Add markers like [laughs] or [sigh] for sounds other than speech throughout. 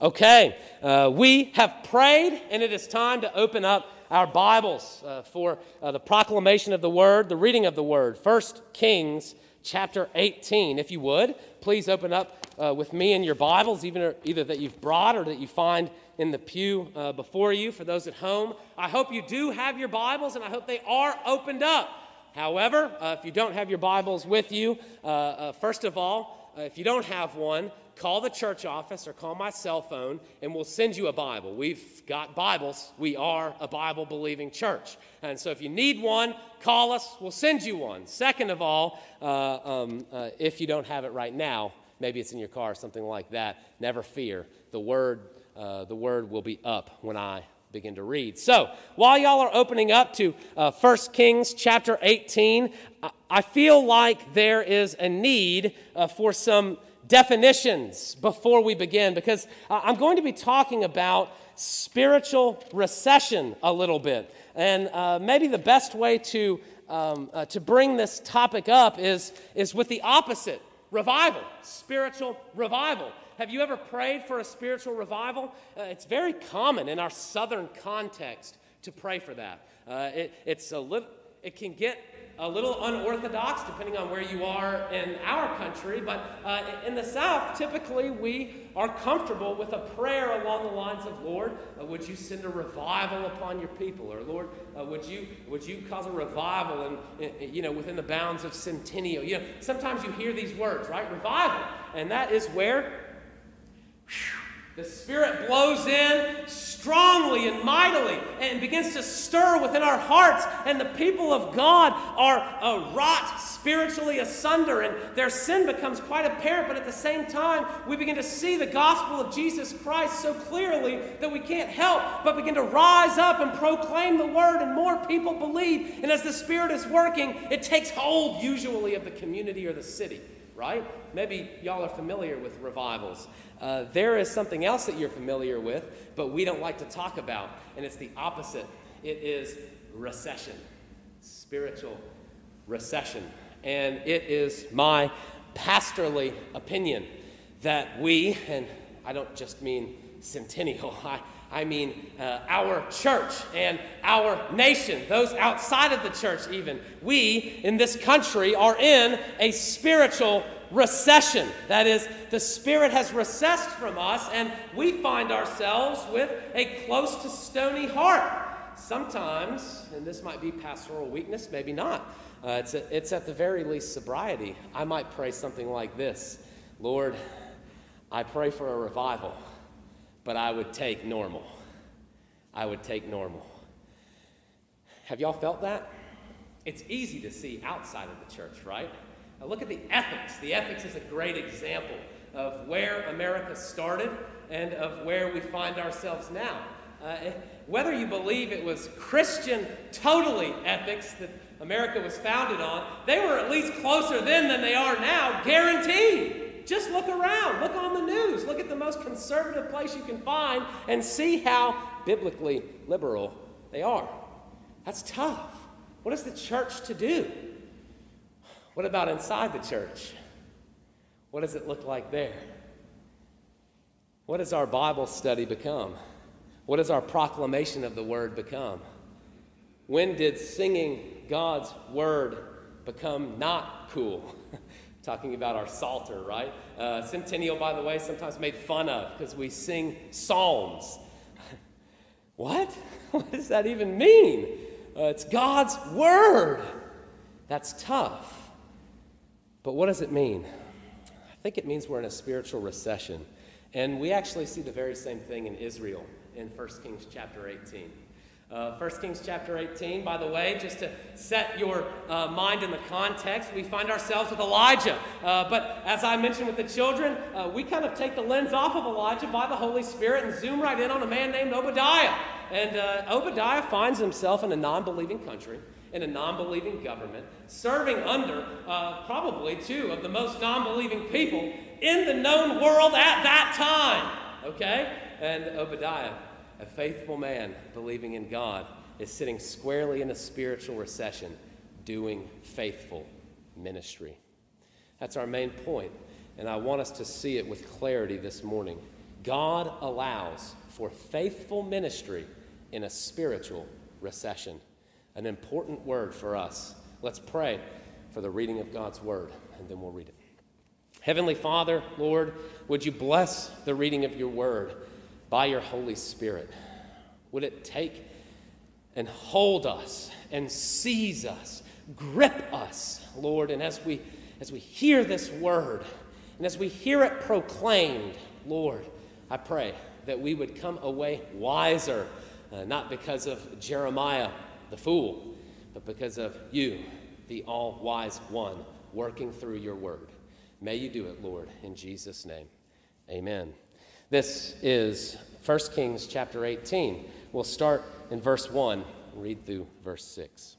Okay, uh, we have prayed, and it is time to open up our Bibles uh, for uh, the proclamation of the Word, the reading of the Word. First Kings chapter 18. If you would, please open up uh, with me in your Bibles, even either that you've brought or that you find in the pew uh, before you. For those at home, I hope you do have your Bibles, and I hope they are opened up. However, uh, if you don't have your Bibles with you, first of all, if you don't have one, call the church office or call my cell phone and we'll send you a Bible. We've got Bibles. We are a Bible believing church. And so if you need one, call us. We'll send you one. Second of all, uh, um, uh, if you don't have it right now, maybe it's in your car or something like that, never fear. The word, uh, the word will be up when I begin to read. So, while y'all are opening up to uh, 1 Kings chapter 18, I feel like there is a need uh, for some definitions before we begin because I'm going to be talking about spiritual recession a little bit. And uh, maybe the best way to, um, uh, to bring this topic up is, is with the opposite revival, spiritual revival. Have you ever prayed for a spiritual revival? Uh, it's very common in our southern context to pray for that. Uh, it, it's a li- it can get a little unorthodox depending on where you are in our country, but uh, in the South, typically we are comfortable with a prayer along the lines of, Lord, uh, would you send a revival upon your people? Or Lord, uh, would, you, would you cause a revival in, in, you know, within the bounds of centennial? You know, sometimes you hear these words, right? Revival. And that is where whew, the Spirit blows in strongly and mightily and begins to stir within our hearts, and the people of God are uh, wrought spiritually asunder, and their sin becomes quite apparent. But at the same time, we begin to see the gospel of Jesus Christ so clearly that we can't help but begin to rise up and proclaim the word, and more people believe. And as the Spirit is working, it takes hold usually of the community or the city right? Maybe y'all are familiar with revivals. Uh, there is something else that you're familiar with, but we don't like to talk about, and it's the opposite. It is recession, spiritual recession. And it is my pastorly opinion that we, and I don't just mean centennial, [laughs] I, I mean uh, our church and our nation, those outside of the church, even. We in this country are in a spiritual recession. That is, the Spirit has recessed from us, and we find ourselves with a close to stony heart. Sometimes, and this might be pastoral weakness, maybe not. Uh, it's, a, it's at the very least sobriety. I might pray something like this Lord, I pray for a revival but I would take normal. I would take normal. Have y'all felt that? It's easy to see outside of the church, right? Now look at the ethics. The ethics is a great example of where America started and of where we find ourselves now. Uh, whether you believe it was Christian, totally ethics that America was founded on, they were at least closer then than they are now, guaranteed. Just look around, look on the news, look at the most conservative place you can find, and see how biblically liberal they are. That's tough. What is the church to do? What about inside the church? What does it look like there? What does our Bible study become? What does our proclamation of the word become? When did singing God's word become not cool? Talking about our Psalter, right? Uh, Centennial, by the way, sometimes made fun of because we sing psalms. [laughs] what? [laughs] What does that even mean? Uh, it's God's Word. That's tough. But what does it mean? I think it means we're in a spiritual recession. And we actually see the very same thing in Israel in 1 Kings chapter 18. Uh, 1 Kings chapter 18, by the way, just to set your uh, mind in the context, we find ourselves with Elijah. Uh, but as I mentioned with the children, uh, we kind of take the lens off of Elijah by the Holy Spirit and zoom right in on a man named Obadiah. And uh, Obadiah finds himself in a non believing country, in a non believing government, serving under uh, probably two of the most non believing people in the known world at that time. Okay? And Obadiah a faithful man believing in God is sitting squarely in a spiritual recession doing faithful ministry. That's our main point, and I want us to see it with clarity this morning. God allows for faithful ministry in a spiritual recession. An important word for us. Let's pray for the reading of God's word, and then we'll read it. Heavenly Father, Lord, would you bless the reading of your word by your Holy Spirit? Would it take and hold us and seize us, grip us, Lord, and as we as we hear this word and as we hear it proclaimed, Lord, I pray that we would come away wiser, uh, not because of Jeremiah the fool, but because of you, the all wise one, working through your word. May you do it, Lord, in Jesus' name. Amen. This is 1 Kings chapter 18. We'll start in verse 1 read through verse 6.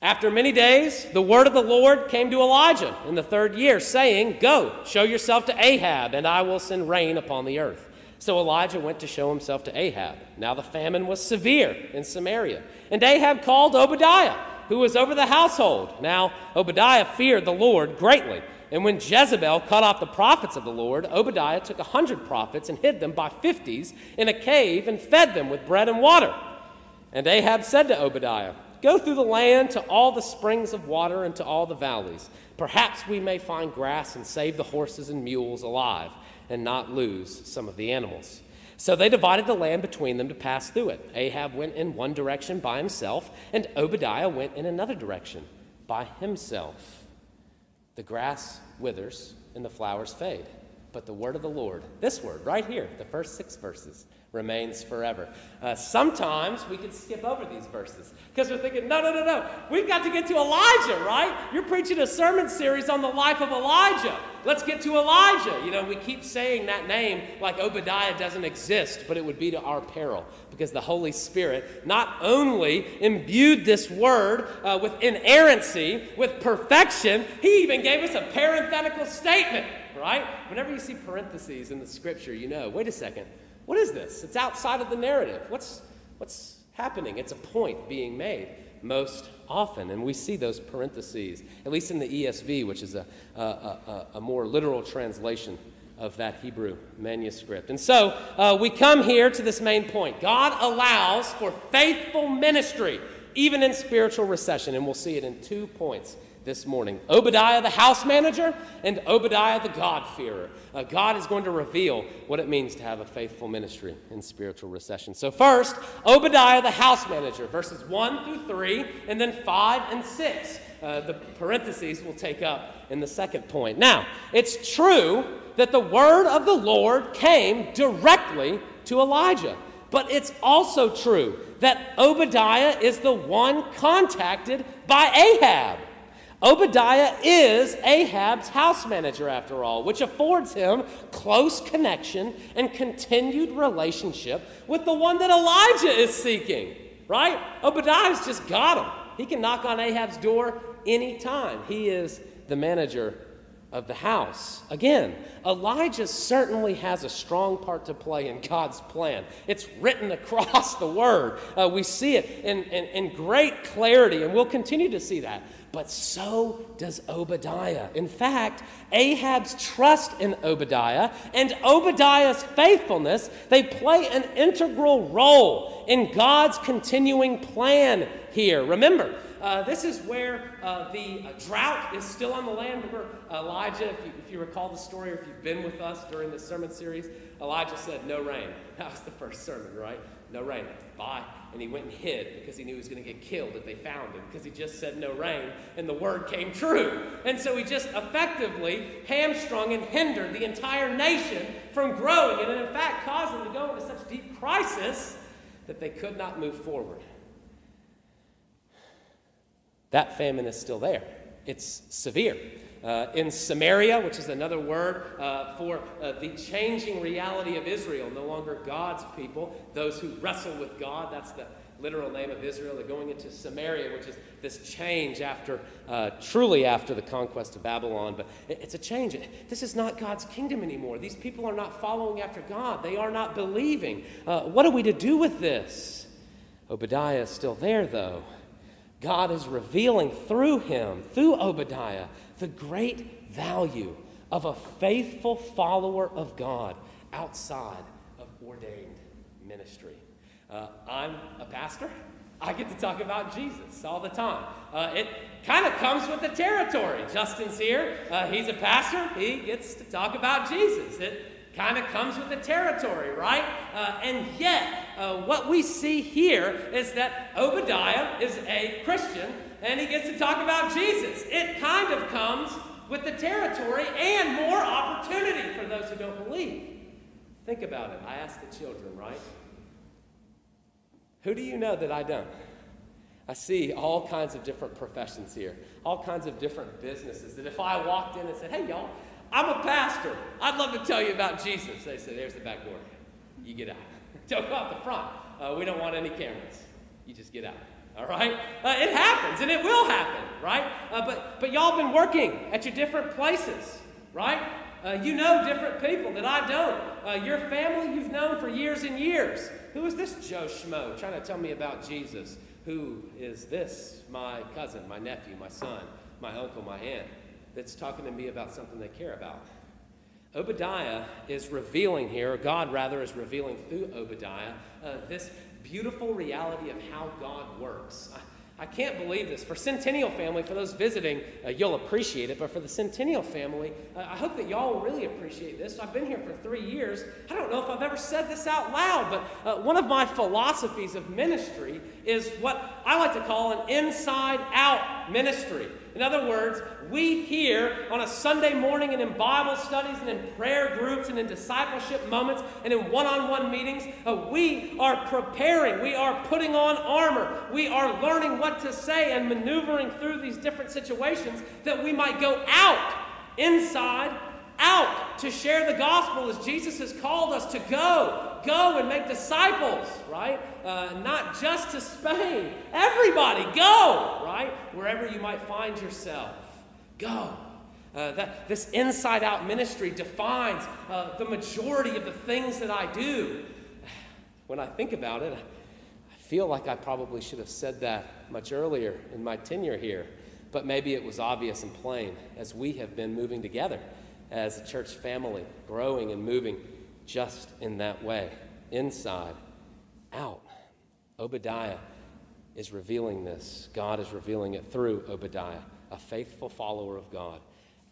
After many days, the word of the Lord came to Elijah in the third year, saying, Go, show yourself to Ahab, and I will send rain upon the earth. So Elijah went to show himself to Ahab. Now the famine was severe in Samaria. And Ahab called Obadiah, who was over the household. Now Obadiah feared the Lord greatly. And when Jezebel cut off the prophets of the Lord, Obadiah took a hundred prophets and hid them by fifties in a cave and fed them with bread and water. And Ahab said to Obadiah, Go through the land to all the springs of water and to all the valleys. Perhaps we may find grass and save the horses and mules alive and not lose some of the animals. So they divided the land between them to pass through it. Ahab went in one direction by himself, and Obadiah went in another direction by himself. The grass withers and the flowers fade, but the word of the Lord, this word right here, the first six verses, remains forever. Uh, sometimes we can skip over these verses because we're thinking, no, no, no, no. We've got to get to Elijah, right? You're preaching a sermon series on the life of Elijah. Let's get to Elijah. You know, we keep saying that name like Obadiah doesn't exist, but it would be to our peril because the Holy Spirit not only imbued this word uh, with inerrancy, with perfection, he even gave us a parenthetical statement, right? Whenever you see parentheses in the scripture, you know, wait a second what is this? It's outside of the narrative. What's, what's happening? It's a point being made most often. And we see those parentheses, at least in the ESV, which is a, a, a, a more literal translation of that Hebrew manuscript. And so uh, we come here to this main point God allows for faithful ministry, even in spiritual recession. And we'll see it in two points this morning Obadiah, the house manager, and Obadiah, the God-fearer. Uh, God is going to reveal what it means to have a faithful ministry in spiritual recession. So, first, Obadiah, the house manager, verses 1 through 3, and then 5 and 6. Uh, the parentheses will take up in the second point. Now, it's true that the word of the Lord came directly to Elijah. But it's also true that Obadiah is the one contacted by Ahab. Obadiah is Ahab's house manager, after all, which affords him close connection and continued relationship with the one that Elijah is seeking, right? Obadiah's just got him. He can knock on Ahab's door anytime. He is the manager of the house. Again, Elijah certainly has a strong part to play in God's plan. It's written across the word. Uh, we see it in, in, in great clarity, and we'll continue to see that but so does Obadiah. In fact, Ahab's trust in Obadiah and Obadiah's faithfulness, they play an integral role in God's continuing plan here. Remember, uh, this is where uh, the uh, drought is still on the land. Remember, Elijah, if you, if you recall the story or if you've been with us during this sermon series, Elijah said, No rain. [laughs] That was the first sermon, right? No rain. Bye and he went and hid because he knew he was going to get killed if they found him because he just said no rain and the word came true. And so he just effectively hamstrung and hindered the entire nation from growing and in fact caused them to go into such deep crisis that they could not move forward. That famine is still there. It's severe. Uh, in Samaria, which is another word uh, for uh, the changing reality of Israel, no longer God's people, those who wrestle with God. That's the literal name of Israel. They're going into Samaria, which is this change after, uh, truly after the conquest of Babylon. But it's a change. This is not God's kingdom anymore. These people are not following after God, they are not believing. Uh, what are we to do with this? Obadiah is still there, though. God is revealing through him, through Obadiah, the great value of a faithful follower of God outside of ordained ministry. Uh, I'm a pastor. I get to talk about Jesus all the time. Uh, it kind of comes with the territory. Justin's here. Uh, he's a pastor. He gets to talk about Jesus. It kind of comes with the territory, right? Uh, and yet, uh, what we see here is that Obadiah is a Christian and he gets to talk about Jesus. It kind of comes with the territory and more opportunity for those who don't believe. Think about it. I asked the children, right? Who do you know that I don't? I see all kinds of different professions here, all kinds of different businesses that if I walked in and said, hey, y'all, I'm a pastor. I'd love to tell you about Jesus. They say, there's the back door. You get out. Don't go out the front. Uh, we don't want any cameras. You just get out. All right? Uh, it happens, and it will happen, right? Uh, but, but y'all been working at your different places, right? Uh, you know different people that I don't. Uh, your family you've known for years and years. Who is this Joe Schmo trying to tell me about Jesus? Who is this my cousin, my nephew, my son, my uncle, my aunt that's talking to me about something they care about? Obadiah is revealing here, God rather is revealing through Obadiah, uh, this beautiful reality of how God works. I can't believe this. For Centennial family, for those visiting, uh, you'll appreciate it. But for the Centennial family, uh, I hope that y'all really appreciate this. I've been here for three years. I don't know if I've ever said this out loud, but uh, one of my philosophies of ministry is what I like to call an inside out ministry. In other words, we here on a Sunday morning and in Bible studies and in prayer groups and in discipleship moments and in one on one meetings, uh, we are preparing. We are putting on armor. We are learning what to say and maneuvering through these different situations that we might go out, inside, out to share the gospel as Jesus has called us to go. Go and make disciples, right? Uh, not just to [laughs] Spain. Everybody, go, right? Wherever you might find yourself. Go. Uh, that, this inside out ministry defines uh, the majority of the things that I do. [sighs] When I think about it, I feel like I probably should have said that much earlier in my tenure here, but maybe it was obvious and plain as we have been moving together as a church family, growing and moving just in that way inside, out. Obadiah is revealing this. God is revealing it through Obadiah, a faithful follower of God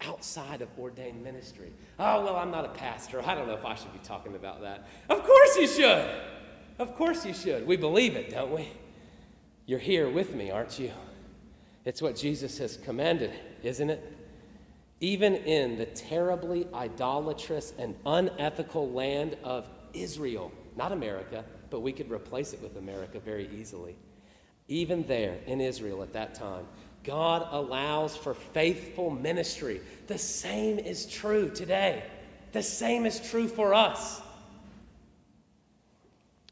outside of ordained ministry. Oh, well, I'm not a pastor. I don't know if I should be talking about that. Of course you should. Of course you should. We believe it, don't we? You're here with me, aren't you? It's what Jesus has commanded, isn't it? even in the terribly idolatrous and unethical land of Israel, not America, but we could replace it with America very easily. Even there in Israel at that time, God allows for faithful ministry. The same is true today. The same is true for us.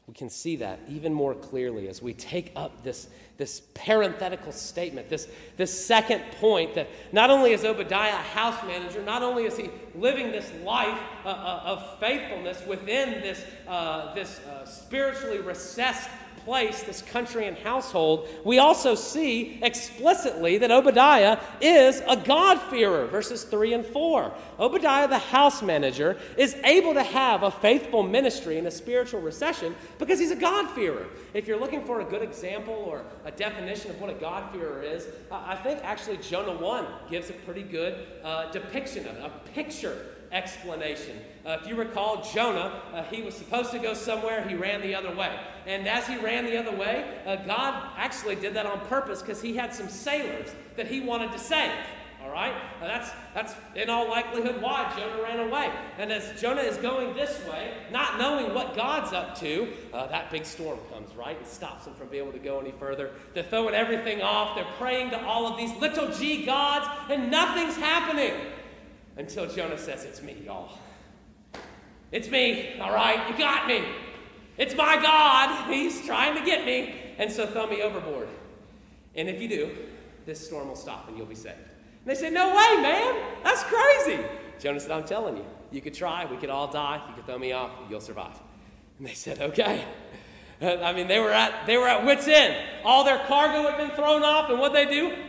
We can see that even more clearly as we take up this, this parenthetical statement, this, this second point that not only is Obadiah a house manager, not only is he living this life uh, uh, of faithfulness within this, uh, this uh, spiritually recessed place, this country and household, we also see explicitly that Obadiah is a God-fearer, verses 3 and 4. Obadiah, the house manager, is able to have a faithful ministry in a spiritual recession because he's a God-fearer. If you're looking for a good example or a definition of what a God-fearer is, I think actually Jonah 1 gives a pretty good uh, depiction of it, a picture explanation. Uh, if you recall, Jonah, uh, he was supposed to go somewhere, he ran the other way. And as he ran the other way, uh, God actually did that on purpose because he had some sailors that he wanted to save. All right? that's, that's in all likelihood why Jonah ran away. And as Jonah is going this way, not knowing what God's up to, uh, that big storm comes, right? And stops him from being able to go any further. They're throwing everything off. They're praying to all of these little g gods, and nothing's happening. Until Jonah says, It's me, y'all. It's me, all right? You got me. It's my God. He's trying to get me. And so throw me overboard. And if you do, this storm will stop and you'll be saved. And they said, No way, man. That's crazy. Jonah said, I'm telling you. You could try. We could all die. You could throw me off. You'll survive. And they said, Okay. [laughs] I mean, they were at they were at wits end. All their cargo had been thrown off, and what they do? [laughs]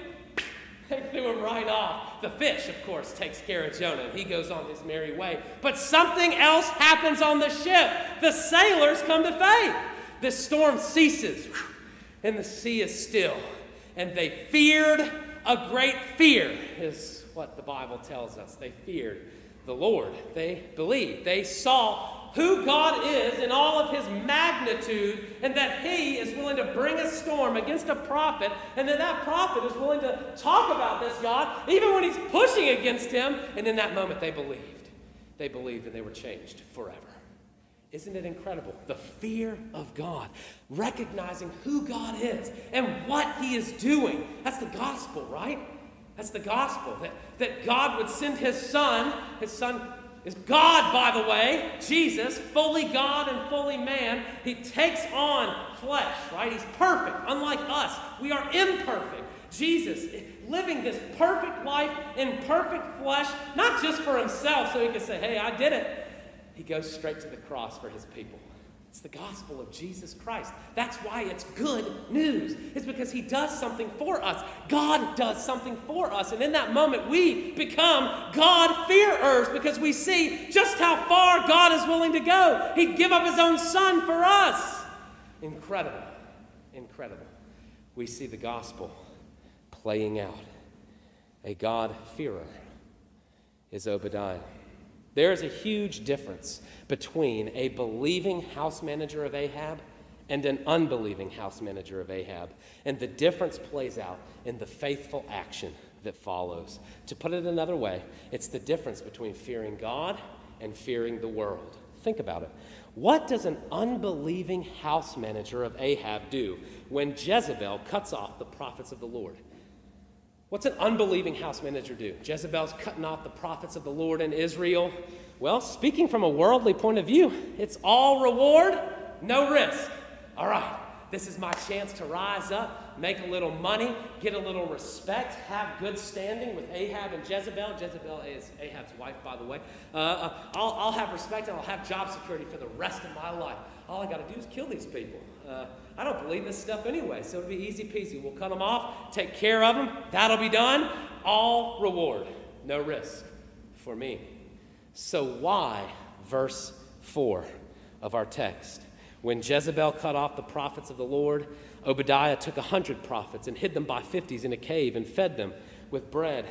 They threw him right off The fish, of course, takes care of Jonah, he goes on his merry way. But something else happens on the ship. The sailors come to faith. The storm ceases, and the sea is still. And they feared a great fear, is what the Bible tells us. They feared the Lord. They believed. They saw who God is in all of his magnitude, and that he is willing to bring a storm against a prophet, and then that prophet is willing to talk about this God, even when he's pushing against him. And in that moment, they believed. They believed and they were changed forever. Isn't it incredible? The fear of God, recognizing who God is and what He is doing. That's the gospel, right? That's the gospel. That, that God would send His Son. His Son is God, by the way, Jesus, fully God and fully man. He takes on flesh, right? He's perfect, unlike us. We are imperfect. Jesus living this perfect life in perfect flesh, not just for himself so he can say, hey, I did it he goes straight to the cross for his people. It's the gospel of Jesus Christ. That's why it's good news. It's because he does something for us. God does something for us. And in that moment, we become God-fearers because we see just how far God is willing to go. He'd give up his own son for us. Incredible. Incredible. We see the gospel playing out. A God-fearer is Obadiah. There is a huge difference between a believing house manager of Ahab and an unbelieving house manager of Ahab. And the difference plays out in the faithful action that follows. To put it another way, it's the difference between fearing God and fearing the world. Think about it. What does an unbelieving house manager of Ahab do when Jezebel cuts off the prophets of the Lord? What's an unbelieving house manager do? Jezebel's cutting off the prophets of the Lord in Israel. Well, speaking from a worldly point of view, it's all reward, no risk. All right, this is my chance to rise up, make a little money, get a little respect, have good standing with Ahab and Jezebel. Jezebel is Ahab's wife, by the way. Uh, uh, I'll, I'll have respect and I'll have job security for the rest of my life. All I got to do is kill these people. Uh, I don't believe this stuff anyway, so it'll be easy peasy. We'll cut them off, take care of them. That'll be done. All reward, no risk for me. So, why verse 4 of our text? When Jezebel cut off the prophets of the Lord, Obadiah took a hundred prophets and hid them by fifties in a cave and fed them with bread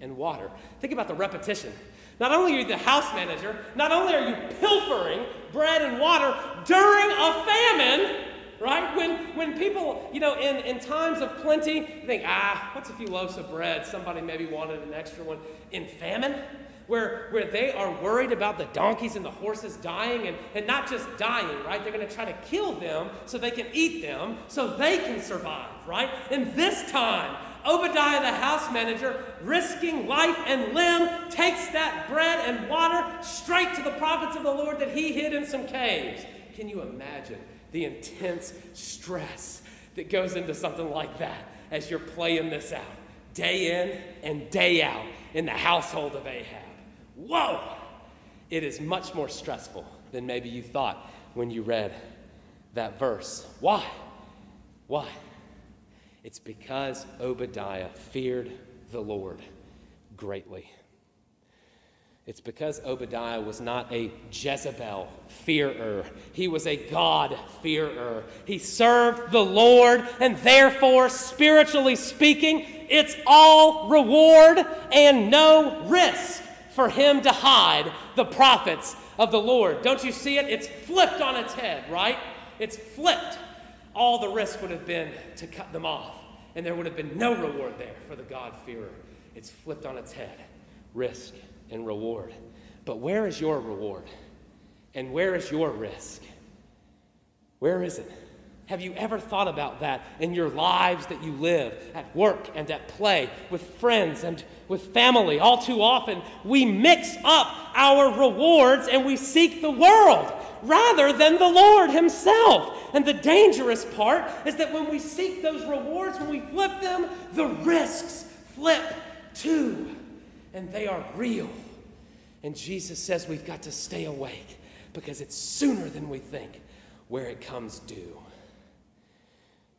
and water. Think about the repetition. Not only are you the house manager, not only are you pilfering bread and water during a famine, right? When, when people, you know, in, in times of plenty, think, ah, what's a few loaves of bread? Somebody maybe wanted an extra one. In famine, where, where they are worried about the donkeys and the horses dying and, and not just dying, right? They're going to try to kill them so they can eat them so they can survive, right? In this time, Obadiah, the house manager, risking life and limb, takes that bread and water straight to the prophets of the Lord that he hid in some caves. Can you imagine the intense stress that goes into something like that as you're playing this out day in and day out in the household of Ahab? Whoa! It is much more stressful than maybe you thought when you read that verse. Why? Why? It's because Obadiah feared the Lord greatly. It's because Obadiah was not a Jezebel fearer. He was a God fearer. He served the Lord, and therefore, spiritually speaking, it's all reward and no risk for him to hide the prophets of the Lord. Don't you see it? It's flipped on its head, right? It's flipped. All the risk would have been to cut them off, and there would have been no reward there for the God-fearer. It's flipped on its head. Risk and reward. But where is your reward? And where is your risk? Where is it? Have you ever thought about that in your lives that you live, at work and at play, with friends and with family? All too often, we mix up our rewards and we seek the world rather than the Lord Himself. And the dangerous part is that when we seek those rewards, when we flip them, the risks flip too. And they are real. And Jesus says we've got to stay awake because it's sooner than we think where it comes due.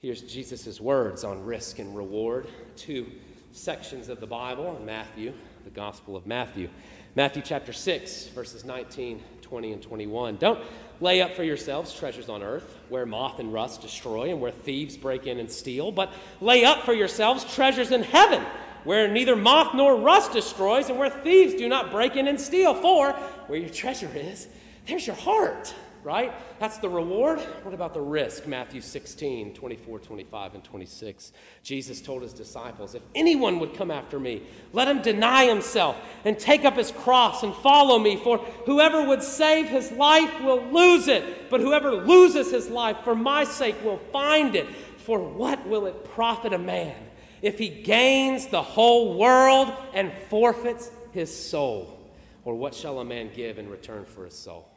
Here's Jesus' words on risk and reward. Two sections of the Bible in Matthew, the Gospel of Matthew. Matthew chapter 6, verses 19, 20, and 21. Don't lay up for yourselves treasures on earth, where moth and rust destroy and where thieves break in and steal, but lay up for yourselves treasures in heaven, where neither moth nor rust destroys and where thieves do not break in and steal. For where your treasure is, there's your heart right? That's the reward. What about the risk? Matthew 16, 24, 25, and 26. Jesus told his disciples, If anyone would come after me, let him deny himself and take up his cross and follow me. For whoever would save his life will lose it, but whoever loses his life for my sake will find it. For what will it profit a man if he gains the whole world and forfeits his soul? Or what shall a man give in return for his soul?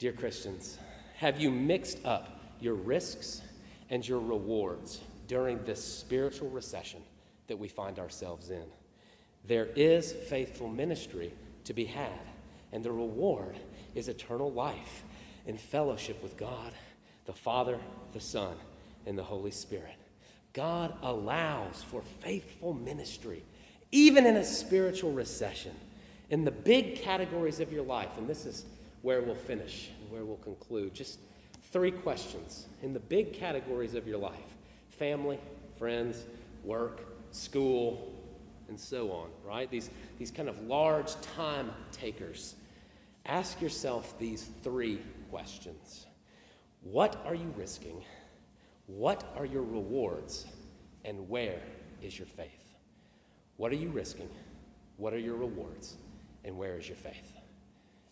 Dear Christians, have you mixed up your risks and your rewards during this spiritual recession that we find ourselves in? There is faithful ministry to be had, and the reward is eternal life in fellowship with God, the Father, the Son, and the Holy Spirit. God allows for faithful ministry, even in a spiritual recession, in the big categories of your life. And this is where we'll finish and where we'll conclude. Just three questions in the big categories of your life family, friends, work, school, and so on, right? These, these kind of large time takers. Ask yourself these three questions What are you risking? What are your rewards? And where is your faith? What are you risking? What are your rewards? And where is your faith?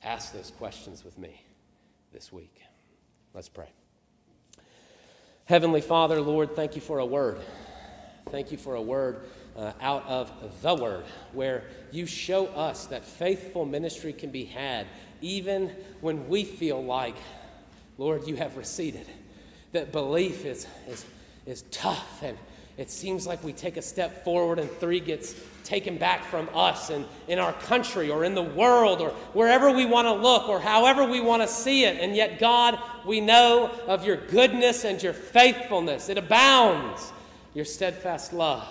Ask those questions with me this week. Let's pray. Heavenly Father, Lord, thank you for a word. Thank you for a word uh, out of the word where you show us that faithful ministry can be had even when we feel like, Lord, you have receded. That belief is, is, is tough and it seems like we take a step forward and three gets taken back from us and in our country or in the world or wherever we want to look or however we want to see it. And yet, God, we know of your goodness and your faithfulness. It abounds, your steadfast love.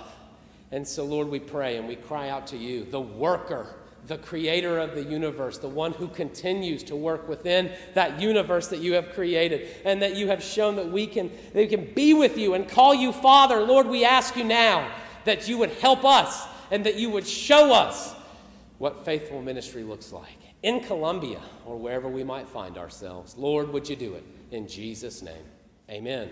And so, Lord, we pray and we cry out to you, the worker the creator of the universe, the one who continues to work within that universe that you have created, and that you have shown that we can, that we can be with you and call you Father. Lord, we ask you now that you would help us and that you would show us what faithful ministry looks like in Columbia or wherever we might find ourselves. Lord, would you do it? In Jesus' name, amen.